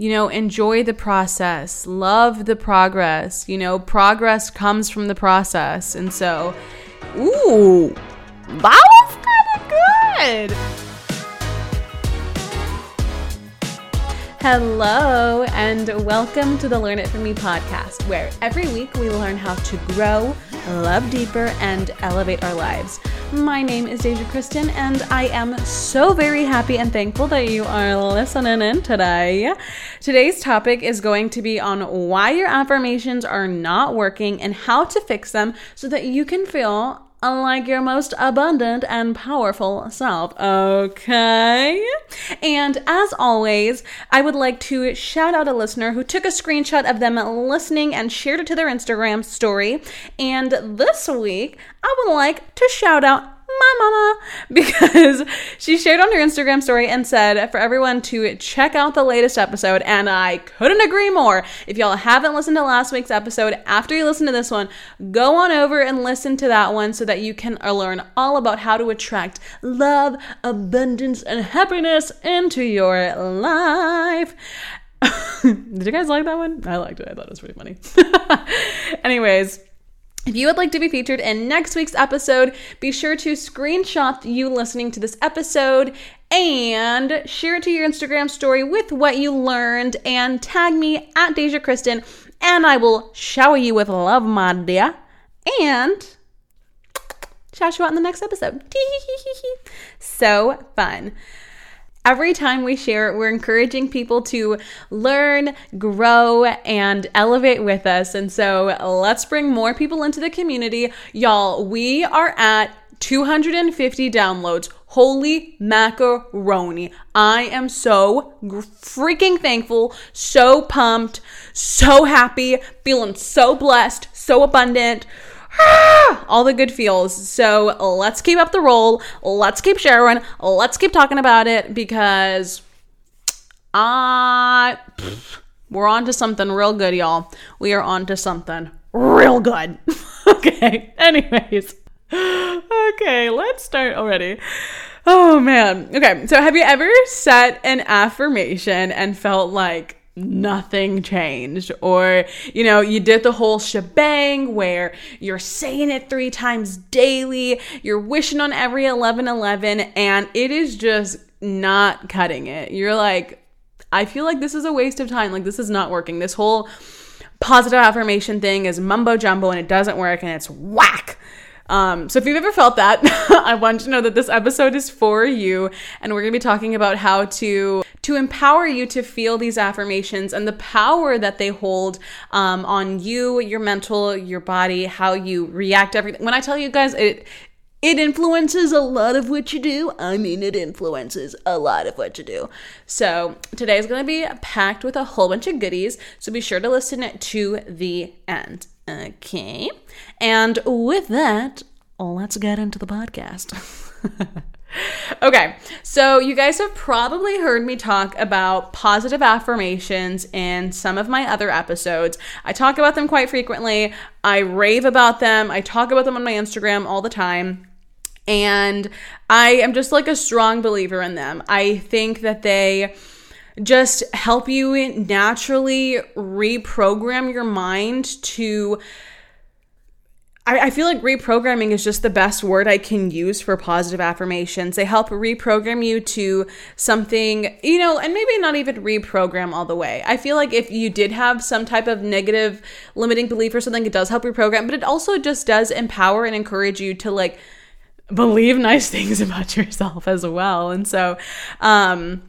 you know, enjoy the process, love the progress. You know, progress comes from the process. And so, ooh, that was kind of good. Hello, and welcome to the Learn It From Me podcast, where every week we learn how to grow, love deeper, and elevate our lives. My name is Deja Criston, and I am so very happy and thankful that you are listening in today. Today's topic is going to be on why your affirmations are not working and how to fix them so that you can feel like your most abundant and powerful self. Okay. And as always, I would like to shout out a listener who took a screenshot of them listening and shared it to their Instagram story. And this week, I would like to shout out my mama because she shared on her Instagram story and said for everyone to check out the latest episode and I couldn't agree more. If y'all haven't listened to last week's episode after you listen to this one, go on over and listen to that one so that you can uh, learn all about how to attract love, abundance and happiness into your life. Did you guys like that one? I liked it. I thought it was pretty funny. Anyways, if you would like to be featured in next week's episode, be sure to screenshot you listening to this episode and share it to your Instagram story with what you learned and tag me at Deja Criston and I will shower you with love, my dear. And shout you out in the next episode. so fun. Every time we share we're encouraging people to learn, grow, and elevate with us. And so let's bring more people into the community. Y'all, we are at 250 downloads. Holy macaroni. I am so freaking thankful, so pumped, so happy, feeling so blessed, so abundant. Ah! all the good feels. So let's keep up the roll. Let's keep sharing. Let's keep talking about it because I we're on to something real good, y'all. We are on to something real good. okay. Anyways. Okay, let's start already. Oh man. Okay, so have you ever set an affirmation and felt like nothing changed. Or you know you did the whole shebang where you're saying it three times daily you're wishing on every 11 11 and it is just not cutting it. You're like i feel like this is a waste of time. Like this is not working. This whole positive affirmation thing is mumbo jumbo and it doesn't work and it's whack. Um, so if you've ever felt that, I want you to know that this episode is for you, and we're to be talking about how to to empower you to feel these affirmations and the power that they hold um, on you, your mental, your body, how you react. Everything. When I tell you guys, it it influences a lot of what you do. I mean, it influences a lot of what you do. So, today is going to be packed with a whole bunch of goodies. So, be sure to listen to the end. Okay. And with that, let's get into the podcast. okay, so you guys have probably heard me talk about positive affirmations in some of my other episodes. I talk about them quite frequently, I rave about them, I talk about them on my Instagram all the time. And I am just like a strong believer in them. I think that they just help you naturally reprogram your mind to I, I feel like reprogramming is just the best word I can use for positive affirmations. They help reprogram you to something, you know, and maybe not even reprogram all the way. I feel like if you did have some type of negative limiting belief or something, it does help reprogram, but it also just does empower and encourage you to like believe nice things about yourself as well. And so, um,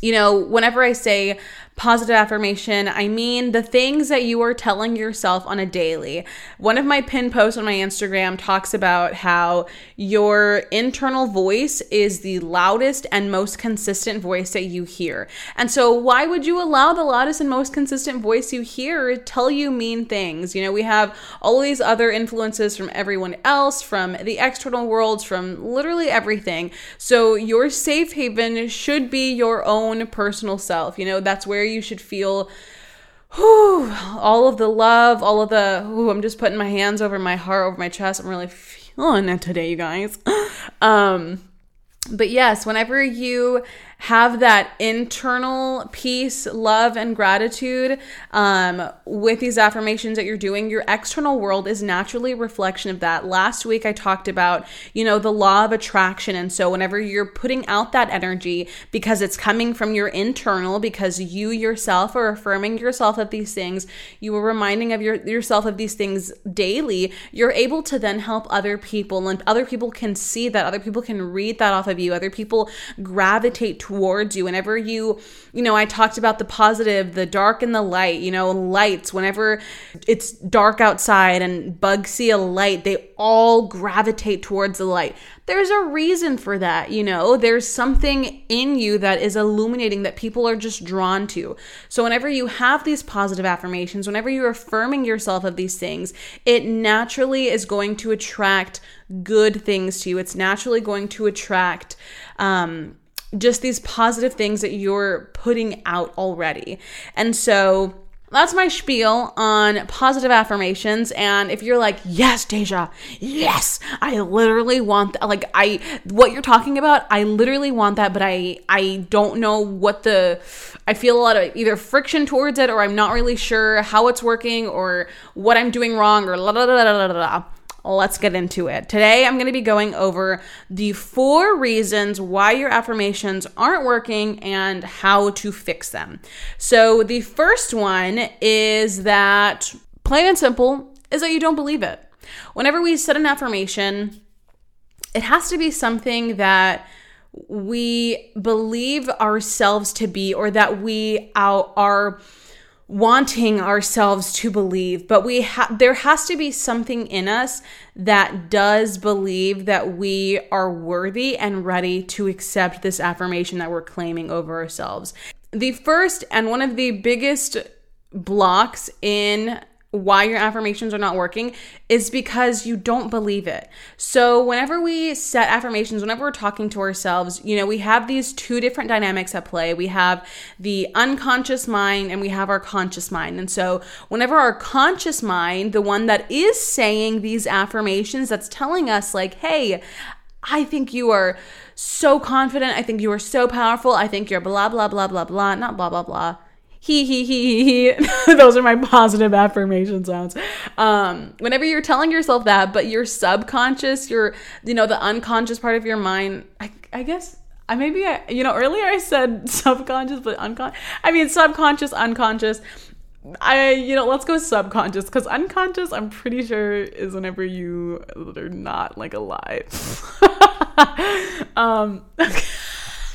you know, whenever I say positive affirmation, I mean the things that you are telling yourself on a daily. One of my pin posts on my Instagram talks about how your internal voice is the loudest and most consistent voice that you hear. And so, why would you allow the loudest and most consistent voice you hear tell you mean things? You know, we have all these other influences from everyone else, from the external worlds, from literally everything. So, your safe haven should be your own personal self. You know, that's where you should feel whew, all of the love, all of the, ooh, I'm just putting my hands over my heart, over my chest. I'm really feeling it today, you guys. um, but yes, whenever you have that internal peace, love, and gratitude um, with these affirmations that you're doing, your external world is naturally a reflection of that. Last week, I talked about, you know, the law of attraction. And so, whenever you're putting out that energy because it's coming from your internal, because you yourself are affirming yourself of these things, you are reminding of your, yourself of these things daily, you're able to then help other people. And other people can see that, other people can read that off of you, other people gravitate towards you. Whenever you, you know, I talked about the positive, the dark and the light, you know, lights, whenever it's dark outside and bugs see a light, they all gravitate towards the light. There's a reason for that, you know, there's something in you that is illuminating that people are just drawn to. So, whenever you have these positive affirmations, whenever you're affirming yourself of these things, it naturally is going to attract good things to you. It's naturally going to attract, um, just these positive things that you're putting out already. And so that's my spiel on positive affirmations. And if you're like, yes, Deja, yes, I literally want that. Like, I, what you're talking about, I literally want that, but I, I don't know what the, I feel a lot of either friction towards it or I'm not really sure how it's working or what I'm doing wrong or la la la la la la let's get into it. Today, I'm going to be going over the four reasons why your affirmations aren't working and how to fix them. So, the first one is that, plain and simple, is that you don't believe it. Whenever we set an affirmation, it has to be something that we believe ourselves to be or that we are wanting ourselves to believe but we have there has to be something in us that does believe that we are worthy and ready to accept this affirmation that we're claiming over ourselves. The first and one of the biggest blocks in why your affirmations are not working is because you don't believe it. So, whenever we set affirmations, whenever we're talking to ourselves, you know, we have these two different dynamics at play. We have the unconscious mind and we have our conscious mind. And so, whenever our conscious mind, the one that is saying these affirmations, that's telling us, like, hey, I think you are so confident. I think you are so powerful. I think you're blah, blah, blah, blah, blah, not blah, blah, blah he he he he he. Those are my positive affirmation sounds. Um whenever you're telling yourself that but your subconscious your you know the unconscious part of your mind i, I guess I maybe I you know earlier I said subconscious but unconscious I mean subconscious unconscious. I you know let's go subconscious because unconscious I'm pretty sure is whenever you are not like alive. Um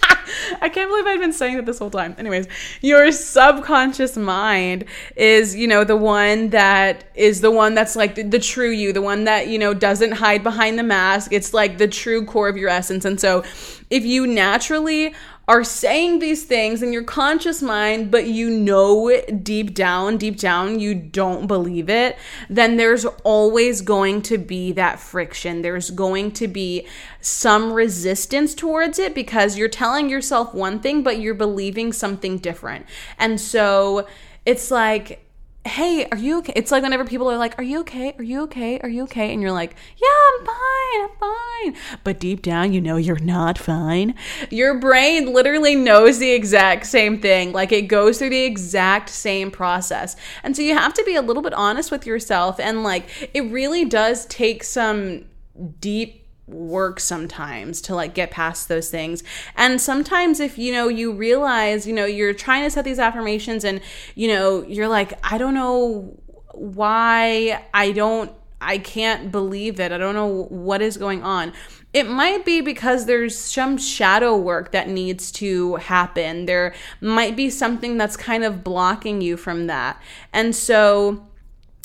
I can't believe I've been saying that this whole time. Anyways, your subconscious mind is, you know, the one that is the one that's like the, the, true you, the one that, you know, doesn't hide behind the mask. It's like the true core of your essence. And so if you naturally are saying these things in your conscious mind, but you know deep down, deep down, you don't believe it, then there's always going to be that friction. There's going to be some resistance towards it because you're telling yourself one thing, but you're believing something different. And so it's like, hey, are you okay? It's like whenever people are like, are you okay? Are you okay? Are you okay? And you're like, yeah, I'm fine. I'm fine. But deep down, you know you're not fine. Your brain literally knows the exact same thing. Like it goes through the exact same process. And so you have to be a little bit honest with yourself. And like, it really does take some deep work sometimes to like get past those things. And sometimes if you know you realize, you know, you're trying to set these affirmations and you know, you're like I don't know why I don't I can't believe it. I don't know what is going on. It might be because there's some shadow work that needs to happen. There might be something that's kind of blocking you from that. And so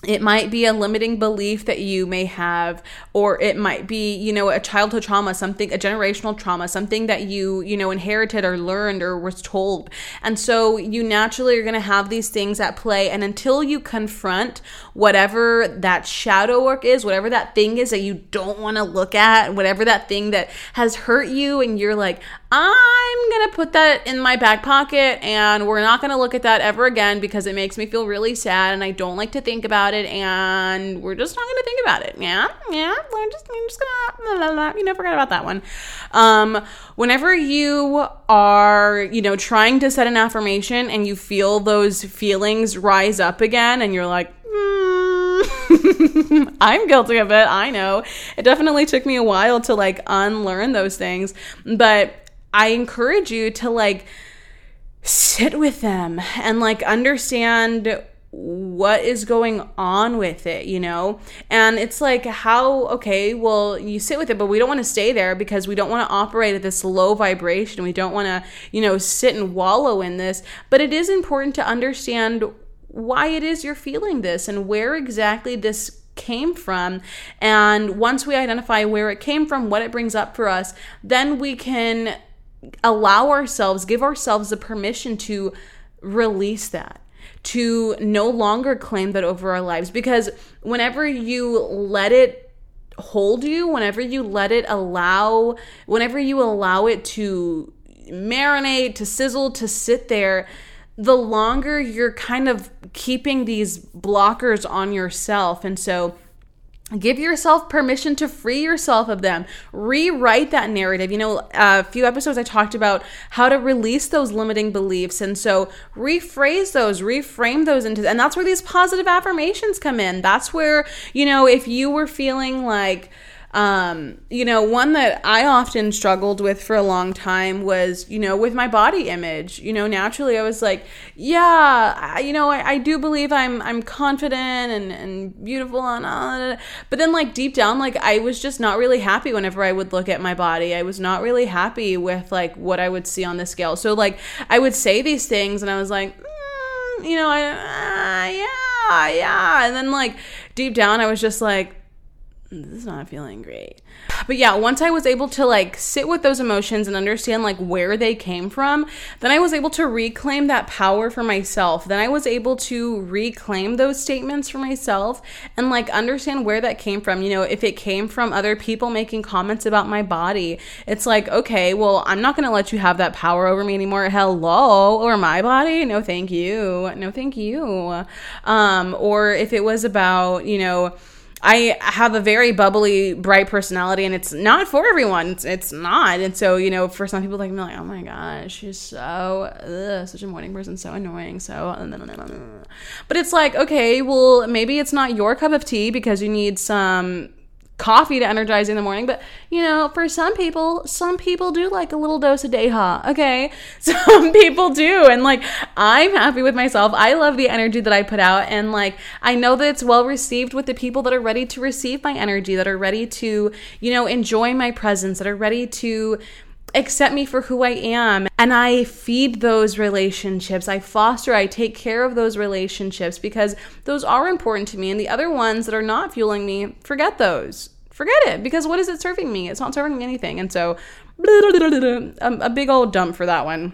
it might be a limiting belief that you may have or it might be you know a childhood trauma something a generational trauma something that you you know inherited or learned or was told. And so you naturally are going to have these things at play. And until you confront whatever that shadow work is whatever that thing is that you don't want to look at whatever that thing that has hurt you and you're like I'm going to put that in my back pocket and we're not going to look at that ever again because it makes me feel really sad and I don't like to think about it and we're just not going to think about it. Yeah, yeah, we're just, we're just going to, you know, forget about that one. Um, whenever you are, you know, trying to set an affirmation and you feel those feelings rise up again and you're like, hmm, I'm guilty of it. I know. It definitely took me a while to like unlearn those things, but I encourage you to like sit with them and like understand what is going on with it, you know? And it's like, how, okay, well, you sit with it, but we don't want to stay there because we don't want to operate at this low vibration. We don't want to, you know, sit and wallow in this. But it is important to understand why it is you're feeling this and where exactly this came from. And once we identify where it came from, what it brings up for us, then we can allow ourselves, give ourselves the permission to release that to no longer claim that over our lives. Because whenever you let it hold you whenever you let it allow whenever you allow it to marinate to sizzle to sit there the longer you're kind of keeping these blockers on yourself. And so Give yourself permission to free yourself of them. Rewrite that narrative. You know, a few episodes I talked about how to release those limiting beliefs. And so rephrase those, reframe those into, and that's where these positive affirmations come in. That's where, you know, if you were feeling like, um, you know, one that I often struggled with for a long time was, you know, with my body image. You know, naturally I was like, yeah, I, you know, I, I, do believe I'm I'm confident and, and beautiful and all that. but then like deep down, like I was just not really happy whenever I would look at my body. I was not really happy with like what I would see on the scale. So like I would say these things and I was like, mm, you know, I, uh, yeah, yeah, and then like deep down I was just like this is not feeling great. But yeah, once I was able to like sit with those emotions and understand like where they came from, then I was able to reclaim that power for myself. Then I was able to reclaim those statements for myself and like understand where that came from. You know, if it came from other people making comments about my body, it's like, okay, well, I'm not going to let you have that power over me anymore. Hello, or my body? No, thank you. No, thank you. Um, or if it was about, you know, I have a very bubbly, bright personality, and it's not for everyone. It's, it's not. And so, you know, for some people, like, like, oh my gosh, she's so ugh, such a morning person, so annoying, so. But it's like, okay, well, maybe it's not your cup of tea because you need some coffee to energize in the morning. But you know, for some people, some people do like a little dose of Deja. Okay, some people do, and like I'm happy with myself. I love the energy that I put out, and like I know that it's well received with the people that are ready to receive my energy, that are ready to you know enjoy my presence, that are ready to accept me for who I am. And I feed those relationships. I foster, I take care of those relationships because those are important to me. And the other ones that are not fueling me, forget those. Forget it because what is it serving me? It's not serving me anything. And so, a big old dump for that one.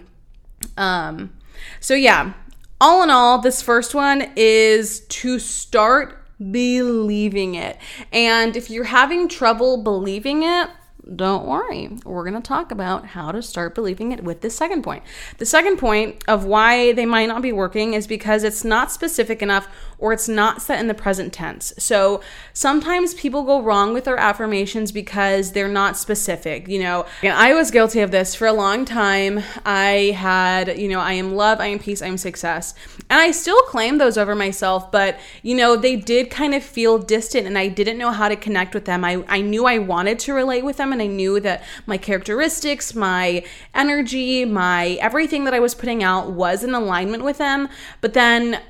Um, so, yeah, all in all, this first one is to start believing it. And if you're having trouble believing it, don't worry. We're going to talk about how to start believing it with the second point. The second point of why they might not be working is because it's not specific enough or it's not set in the present tense. So sometimes people go wrong with their affirmations because they're not specific. You know, and I was guilty of this for a long time. I had, you know, I am love, I am peace, I am success. And I still claim those over myself, but, you know, they did kind of feel distant and I didn't know how to connect with them. I, I knew I wanted to relate with them and I knew that my characteristics, my energy, my everything that I was putting out was in alignment with them. But then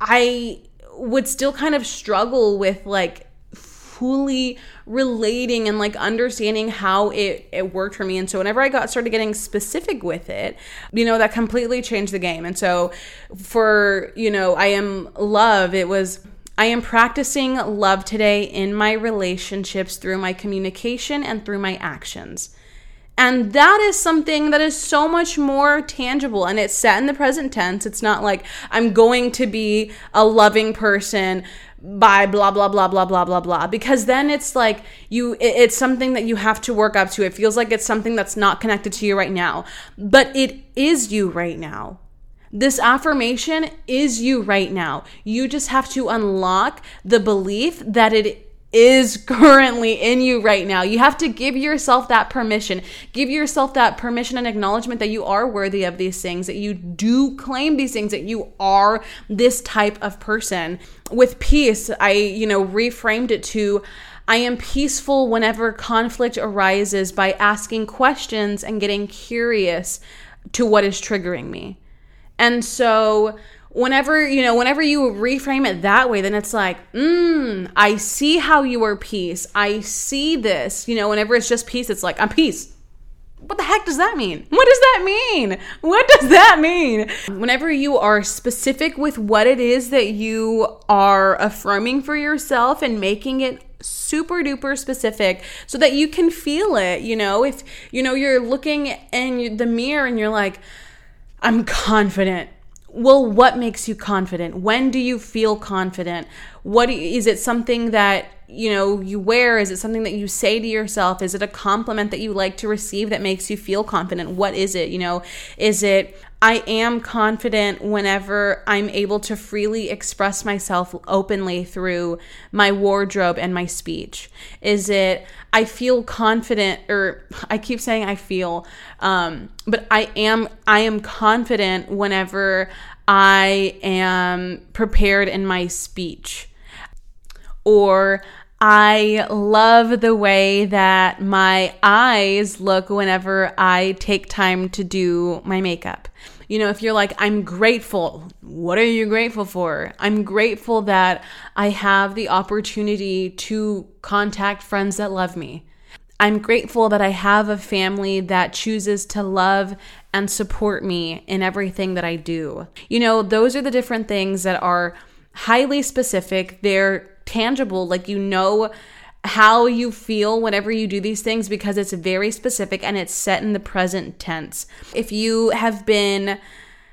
I would still kind of struggle with like fully relating and like understanding how it, it worked for me. And so whenever I got started getting specific with it, you know, that completely changed the game. And so for, you know, I am love, it was I am practicing love today in my relationships through my communication and through my actions. And that is something that is so much more tangible and it's set in the present tense. It's not like I'm going to be a loving person by blah blah blah blah blah blah blah because then it's like you it's something that you have to work up to it feels like it's something that's not connected to you right now but it is you right now this affirmation is you right now you just have to unlock the belief that it is currently in you right now. You have to give yourself that permission. Give yourself that permission and acknowledgement that you are worthy of these things, that you do claim these things, that you are this type of person. With peace, I, you know, reframed it to I am peaceful whenever conflict arises by asking questions and getting curious to what is triggering me. And so whenever you know whenever you reframe it that way then it's like mm i see how you are peace i see this you know whenever it's just peace it's like i'm peace what the heck does that mean? What does that mean? What does that mean? Whenever you are specific with what it is that you are affirming for yourself and making it super duper specific so that you can feel it, you know, if you know you're looking in the mirror and you're like I'm confident. Well what makes you confident? When do you feel confident? What is it something that you know you wear? Is it something that you say to yourself? Is it a compliment that you like to receive that makes you feel confident? What is it you know? Is it I am confident whenever I'm able to freely express myself openly through my wardrobe and my speech? Is it I feel confident or I keep saying I feel um, but I am I am confident whenever I am prepared in my speech. Or I love the way that my eyes look whenever I take time to do my makeup. You know, if you're like, I'm grateful, what are you grateful for? I'm grateful that I have the opportunity to contact friends that love me. I'm grateful that I have a family that chooses to love and support me in everything that I do. You know, those are the different things that are highly specific, they're tangible, like you know how you feel whenever you do these things because it's very specific and it's set in the present tense. If you have been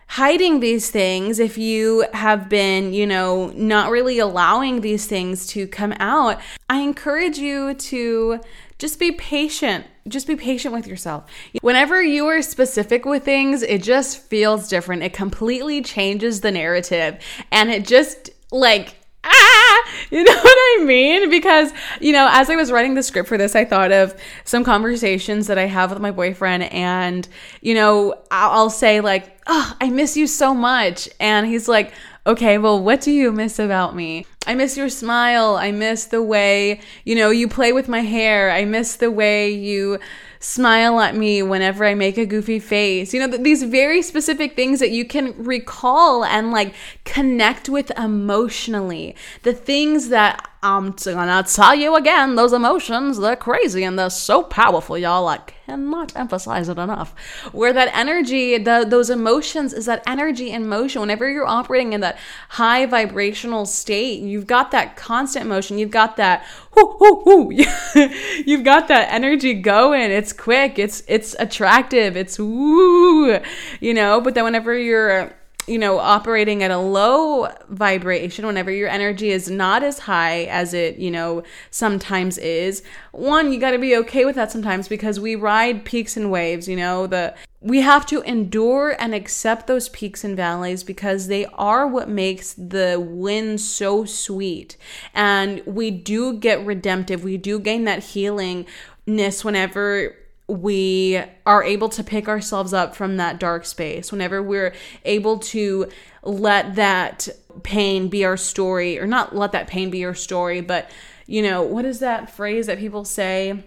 hiding these things, if you have been, you know, not really allowing these things to come out, I encourage you to just be patient. Just be patient with yourself. Whenever you are specific with things, it just feels different. It completely changes the narrative and it just like ah, you know what I mean? Because, you know, as I was writing the script for this, I thought of some conversations that I have with my boyfriend. And, you know, I'll say, like, oh, I miss you so much. And he's like, okay, well, what do you miss about me? I miss your smile. I miss the way, you know, you play with my hair. I miss the way you smile at me whenever I make a goofy face. You know, these very specific things that you can recall and like connect with emotionally. The things that I'm gonna tell you again, those emotions, they're crazy and they're so powerful, y'all. I cannot emphasize it enough. Where that energy, the, those emotions is that energy in motion. Whenever you're operating in that high vibrational state, you've got that constant motion, you've got that whoo, whoo, whoo. you've got that energy going. It's quick, it's it's attractive, it's woo, you know, but then whenever you're you know, operating at a low vibration, whenever your energy is not as high as it, you know, sometimes is, one, you got to be okay with that sometimes because we ride peaks and waves, you know, the we have to endure and accept those peaks and valleys because they are what makes the win so sweet. And we do get redemptive. We do gain that healingness whenever we are able to pick ourselves up from that dark space, whenever we're able to let that pain be our story, or not let that pain be your story, but you know, what is that phrase that people say?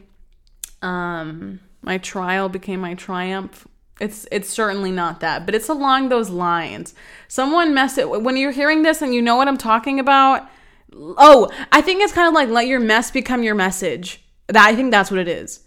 Um, my trial became my triumph. It's it's certainly not that, but it's along those lines. Someone mess it when you're hearing this and you know what I'm talking about. Oh, I think it's kind of like let your mess become your message. That I think that's what it is.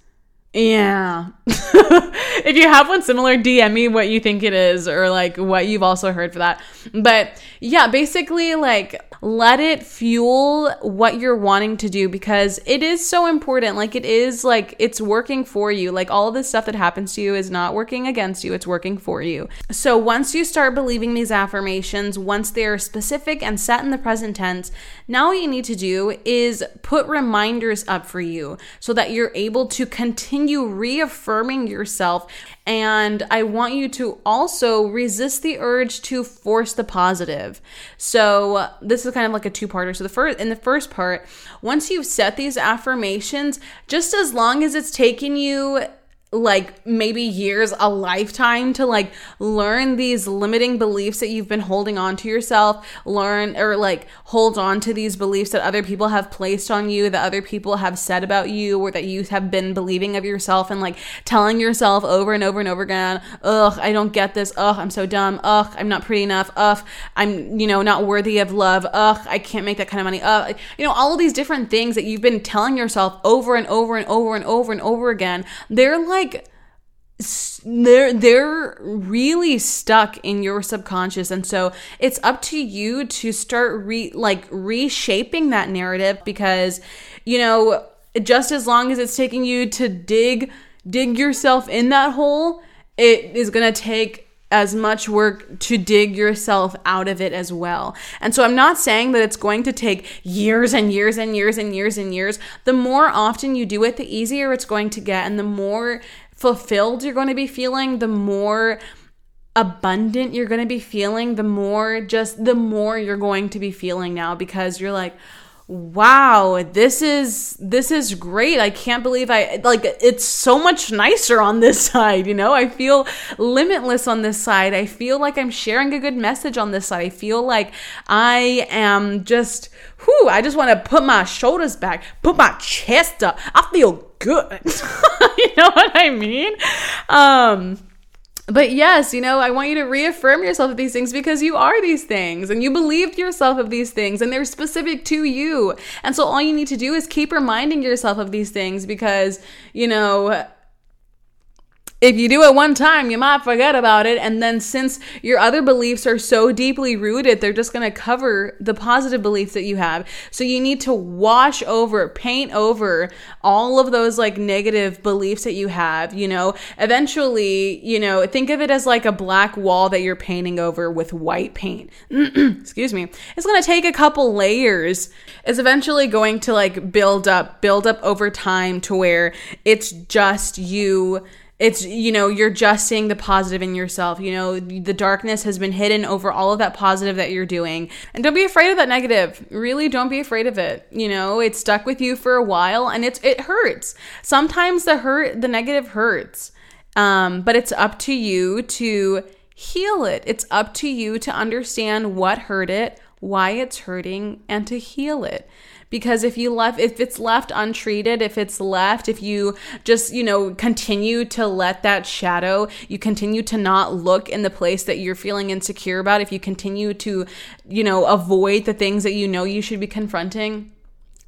Yeah. if you have one similar, DM me what you think it is or like what you've also heard for that. But yeah, basically, like let it fuel what you're wanting to do because it is so important. Like it is like it's working for you. Like all this stuff that happens to you is not working against you, it's working for you. So once you start believing these affirmations, once they're specific and set in the present tense, now what you need to do is put reminders up for you so that you're able to continue reaffirming yourself. And I want you to also resist the urge to force the positive. So this is kind of like a two-parter. So the first in the first part, once you've set these affirmations, just as long as it's taking you like maybe years, a lifetime to like learn these limiting beliefs that you've been holding on to yourself, learn or like hold on to these beliefs that other people have placed on you, that other people have said about you, or that you have been believing of yourself and like telling yourself over and over and over again, ugh, I don't get this, ugh, I'm so dumb, ugh, I'm not pretty enough, ugh, I'm, you know, not worthy of love, ugh, I can't make that kind of money, ugh, you know, all of these different things that you've been telling yourself over and over and over and over and over again, they're like like they're they're really stuck in your subconscious. And so it's up to you to start re like reshaping that narrative because you know just as long as it's taking you to dig dig yourself in that hole it is going to take as much work to dig yourself out of it as well. And so I'm not saying that it's going to take years and years and years and years and years. The more often you do it, the easier it's going to get and the more fulfilled you're going to be feeling, the more abundant you're going to be feeling, the more just the more you're going to be feeling now because you're like, wow this is this is great. I can't believe i like it's so much nicer on this side you know? I feel limitless on this side. I feel like i'm sharing a good message on this side. I feel like i am just whew i just want to put my shoulders back put my chest up. I feel good. You know what i mean? Um but yes, you know, I want you to reaffirm yourself of these things because you are these things and you believed yourself of these things and they're specific to you. And so all you need to do is keep reminding yourself of these things because, you know, if you do it one time, you might forget about it. And then, since your other beliefs are so deeply rooted, they're just going to cover the positive beliefs that you have. So, you need to wash over, paint over all of those like negative beliefs that you have. You know, eventually, you know, think of it as like a black wall that you're painting over with white paint. Excuse me. It's going to take a couple layers. It's eventually going to like build up, build up over time to where it's just you it's you know you're just seeing the positive in yourself you know the darkness has been hidden over all of that positive that you're doing. And don't be afraid of that negative. Really don't be afraid of it you know? It's stuck with you for a while and it's it hurts. Sometimes the hurt the negative hurts um, but it's up to you to heal it. It's up to you to understand what hurt it why it's hurting and to heal it because if you left if it's left untreated if it's left if you just you know continue to let that shadow you continue to not look in the place that you're feeling insecure about if you continue to you know avoid the things that you know you should be confronting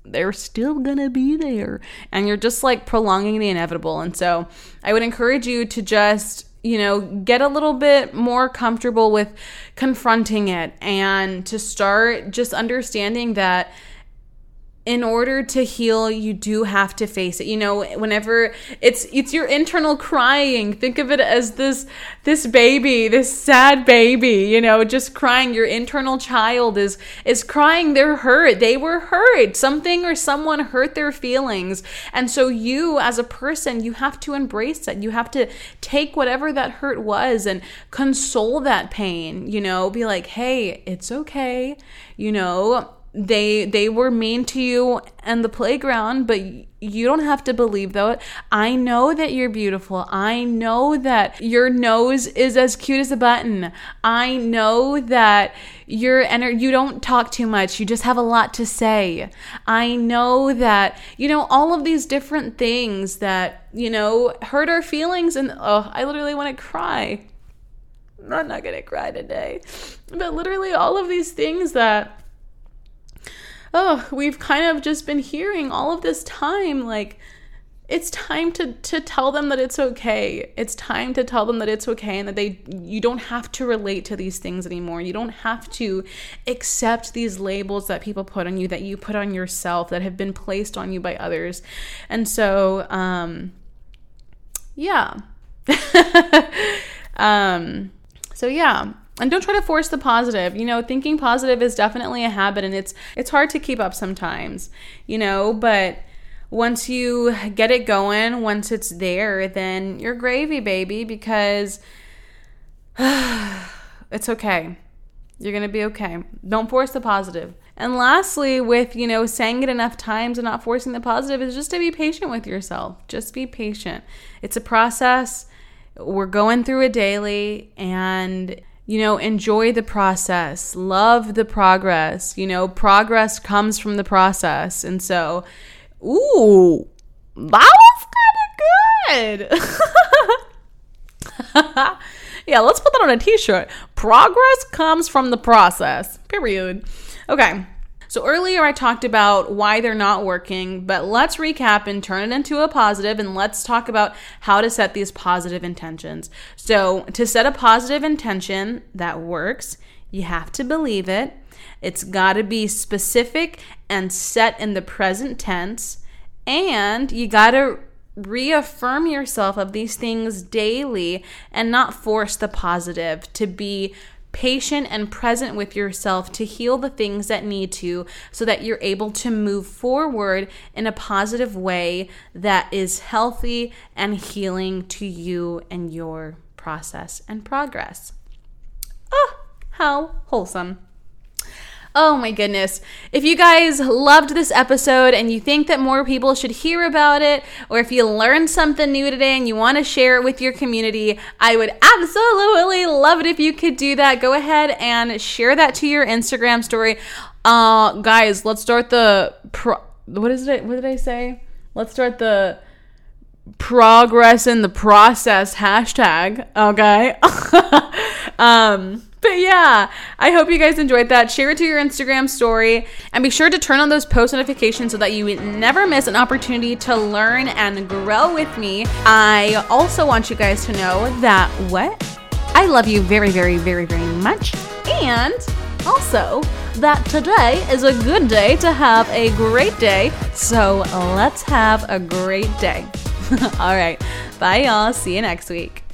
they're still gonna be there. And you're just like prolonging the inevitable. And so i would encourage you to just you know, get a little bit more comfortable with confronting it and to start just understanding that in order to heal you do have to face it. You know whenever it's it's your internal crying. Think of it as this this baby this sad baby you know just crying. Your internal child is is crying. They're hurt. They were hurt. Something or someone hurt their feelings. And so you as a person you have to embrace it you have to take whatever that hurt was and console that pain you know. Be like hey it's okay. You know they they were mean to you and the playground but you don't have to believe that i know that you're beautiful. I know that your nose is as cute as a button. I know that you're and you don't talk too much. You just have a lot to say. I know that you know all of these different things that you know hurt our feelings and oh i literally want to cry. I'm not gonna cry today. But literally all of these things that oh, we've kind of just been hearing all of this time like it's time to to tell them that it's okay. It's time to tell them that it's okay and that they you don't have to relate to these things anymore. You don't have to accept these labels that people put on you that you put on yourself that have been placed on you by others. And so um yeah. um so yeah, and don't try to force the positive you know thinking positive is definitely a habit and it's it's hard to keep up sometimes you know but once you get it going, once it's there, then you're gravy, baby, because it's okay. You're to be okay. Don't force the positive. And lastly, with, you know, saying it enough times and not forcing the positive is just to be patient with yourself. Just be patient. It's a process. We're going through it daily and you know, enjoy the process, love the progress. You know, progress comes from the process. And so Ooh, that was kind of good. yeah, let's put that on a t shirt. Progress comes from the process. Period. Okay. So earlier I talked about why they're not working, but let's recap and turn it into a positive and let's talk about how to set these positive intentions. So, to set a positive intention that works, you have to believe it. It's got to be specific and set in the present tense. And you got to reaffirm yourself of these things daily and not force the positive to be patient and present with yourself to heal the things that need to so that you're able to move forward in a positive way that is healthy and healing to you and your process and progress. Oh, how wholesome. Oh my goodness. If you guys loved this episode and you think that more people should hear about it, or if you learned something new today and you want to share it with your community, I would absolutely love it if you could do that. Go ahead and share that to your Instagram story. Uh, guys, let's start the pro- what is it? What did I say? Let's start the progress in the process hashtag. Okay. um but yeah, I hope you guys enjoyed that. Share it to your Instagram story and be sure to turn on those post notifications so that you never miss an opportunity to learn and grow with me. I also want you guys to know that what? I love you very, very, very, very much. And also that today is a good day to have a great day. So let's have a great day. All right. Bye, y'all. See you next week.